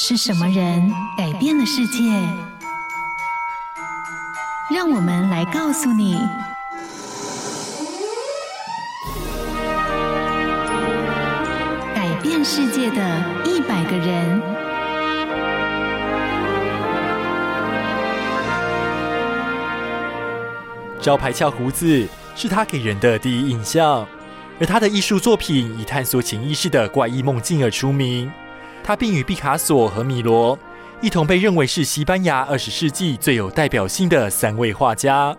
是什么人改变了世界？让我们来告诉你：改变世界的一百个人。招牌翘胡子是他给人的第一印象，而他的艺术作品以探索潜意识的怪异梦境而出名。他并与毕卡索和米罗一同被认为是西班牙二十世纪最有代表性的三位画家。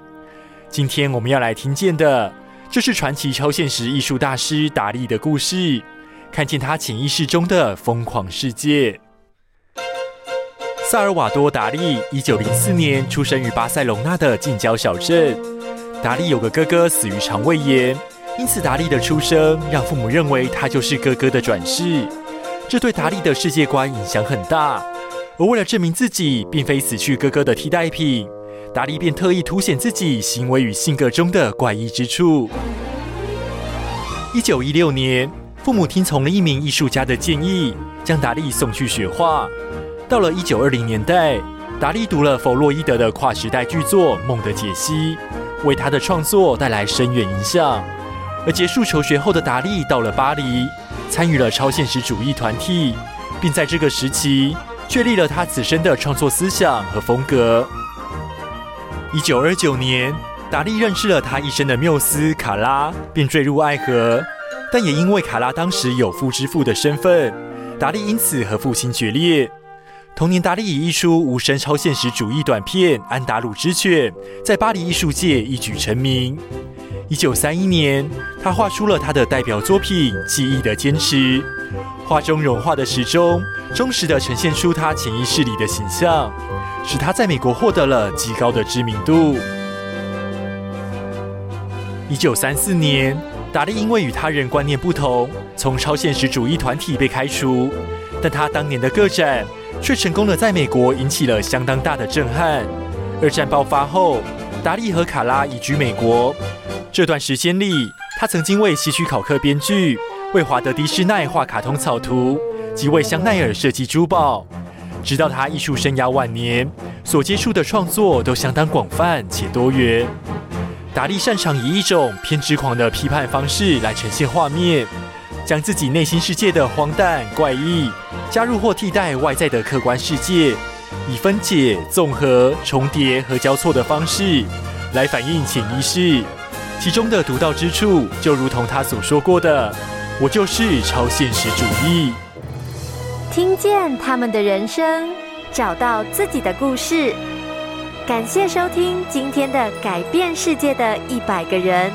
今天我们要来听见的，就是传奇超现实艺术大师达利的故事，看见他潜意识中的疯狂世界。萨尔瓦多·达利一九零四年出生于巴塞隆纳的近郊小镇。达利有个哥哥死于肠胃炎，因此达利的出生让父母认为他就是哥哥的转世。这对达利的世界观影响很大，而为了证明自己并非死去哥哥的替代品，达利便特意凸显自己行为与性格中的怪异之处。一九一六年，父母听从了一名艺术家的建议，将达利送去学画。到了一九二零年代，达利读了弗洛伊德的跨时代巨作《梦的解析》，为他的创作带来深远影响。而结束求学后的达利到了巴黎。参与了超现实主义团体，并在这个时期确立了他此生的创作思想和风格。一九二九年，达利认识了他一生的缪斯卡拉，并坠入爱河。但也因为卡拉当时有夫之妇的身份，达利因此和父亲决裂。同年，达利以一出无声超现实主义短片《安达鲁之犬》在巴黎艺术界一举成名。一九三一年，他画出了他的代表作品《记忆的坚持》。画中融化的时钟，忠实地呈现出他潜意识里的形象，使他在美国获得了极高的知名度。一九三四年，达利因为与他人观念不同，从超现实主义团体被开除，但他当年的个展却成功地在美国引起了相当大的震撼。二战爆发后，达利和卡拉移居美国。这段时间里，他曾经为希区考克编剧，为华德迪士奈画卡通草图，及为香奈儿设计珠宝。直到他艺术生涯晚年，所接触的创作都相当广泛且多元。达利擅长以一种偏执狂的批判方式来呈现画面，将自己内心世界的荒诞怪异加入或替代外在的客观世界，以分解、综合、重叠和交错的方式来反映潜意识。其中的独到之处，就如同他所说过的：“我就是超现实主义。”听见他们的人生，找到自己的故事。感谢收听今天的《改变世界的一百个人》。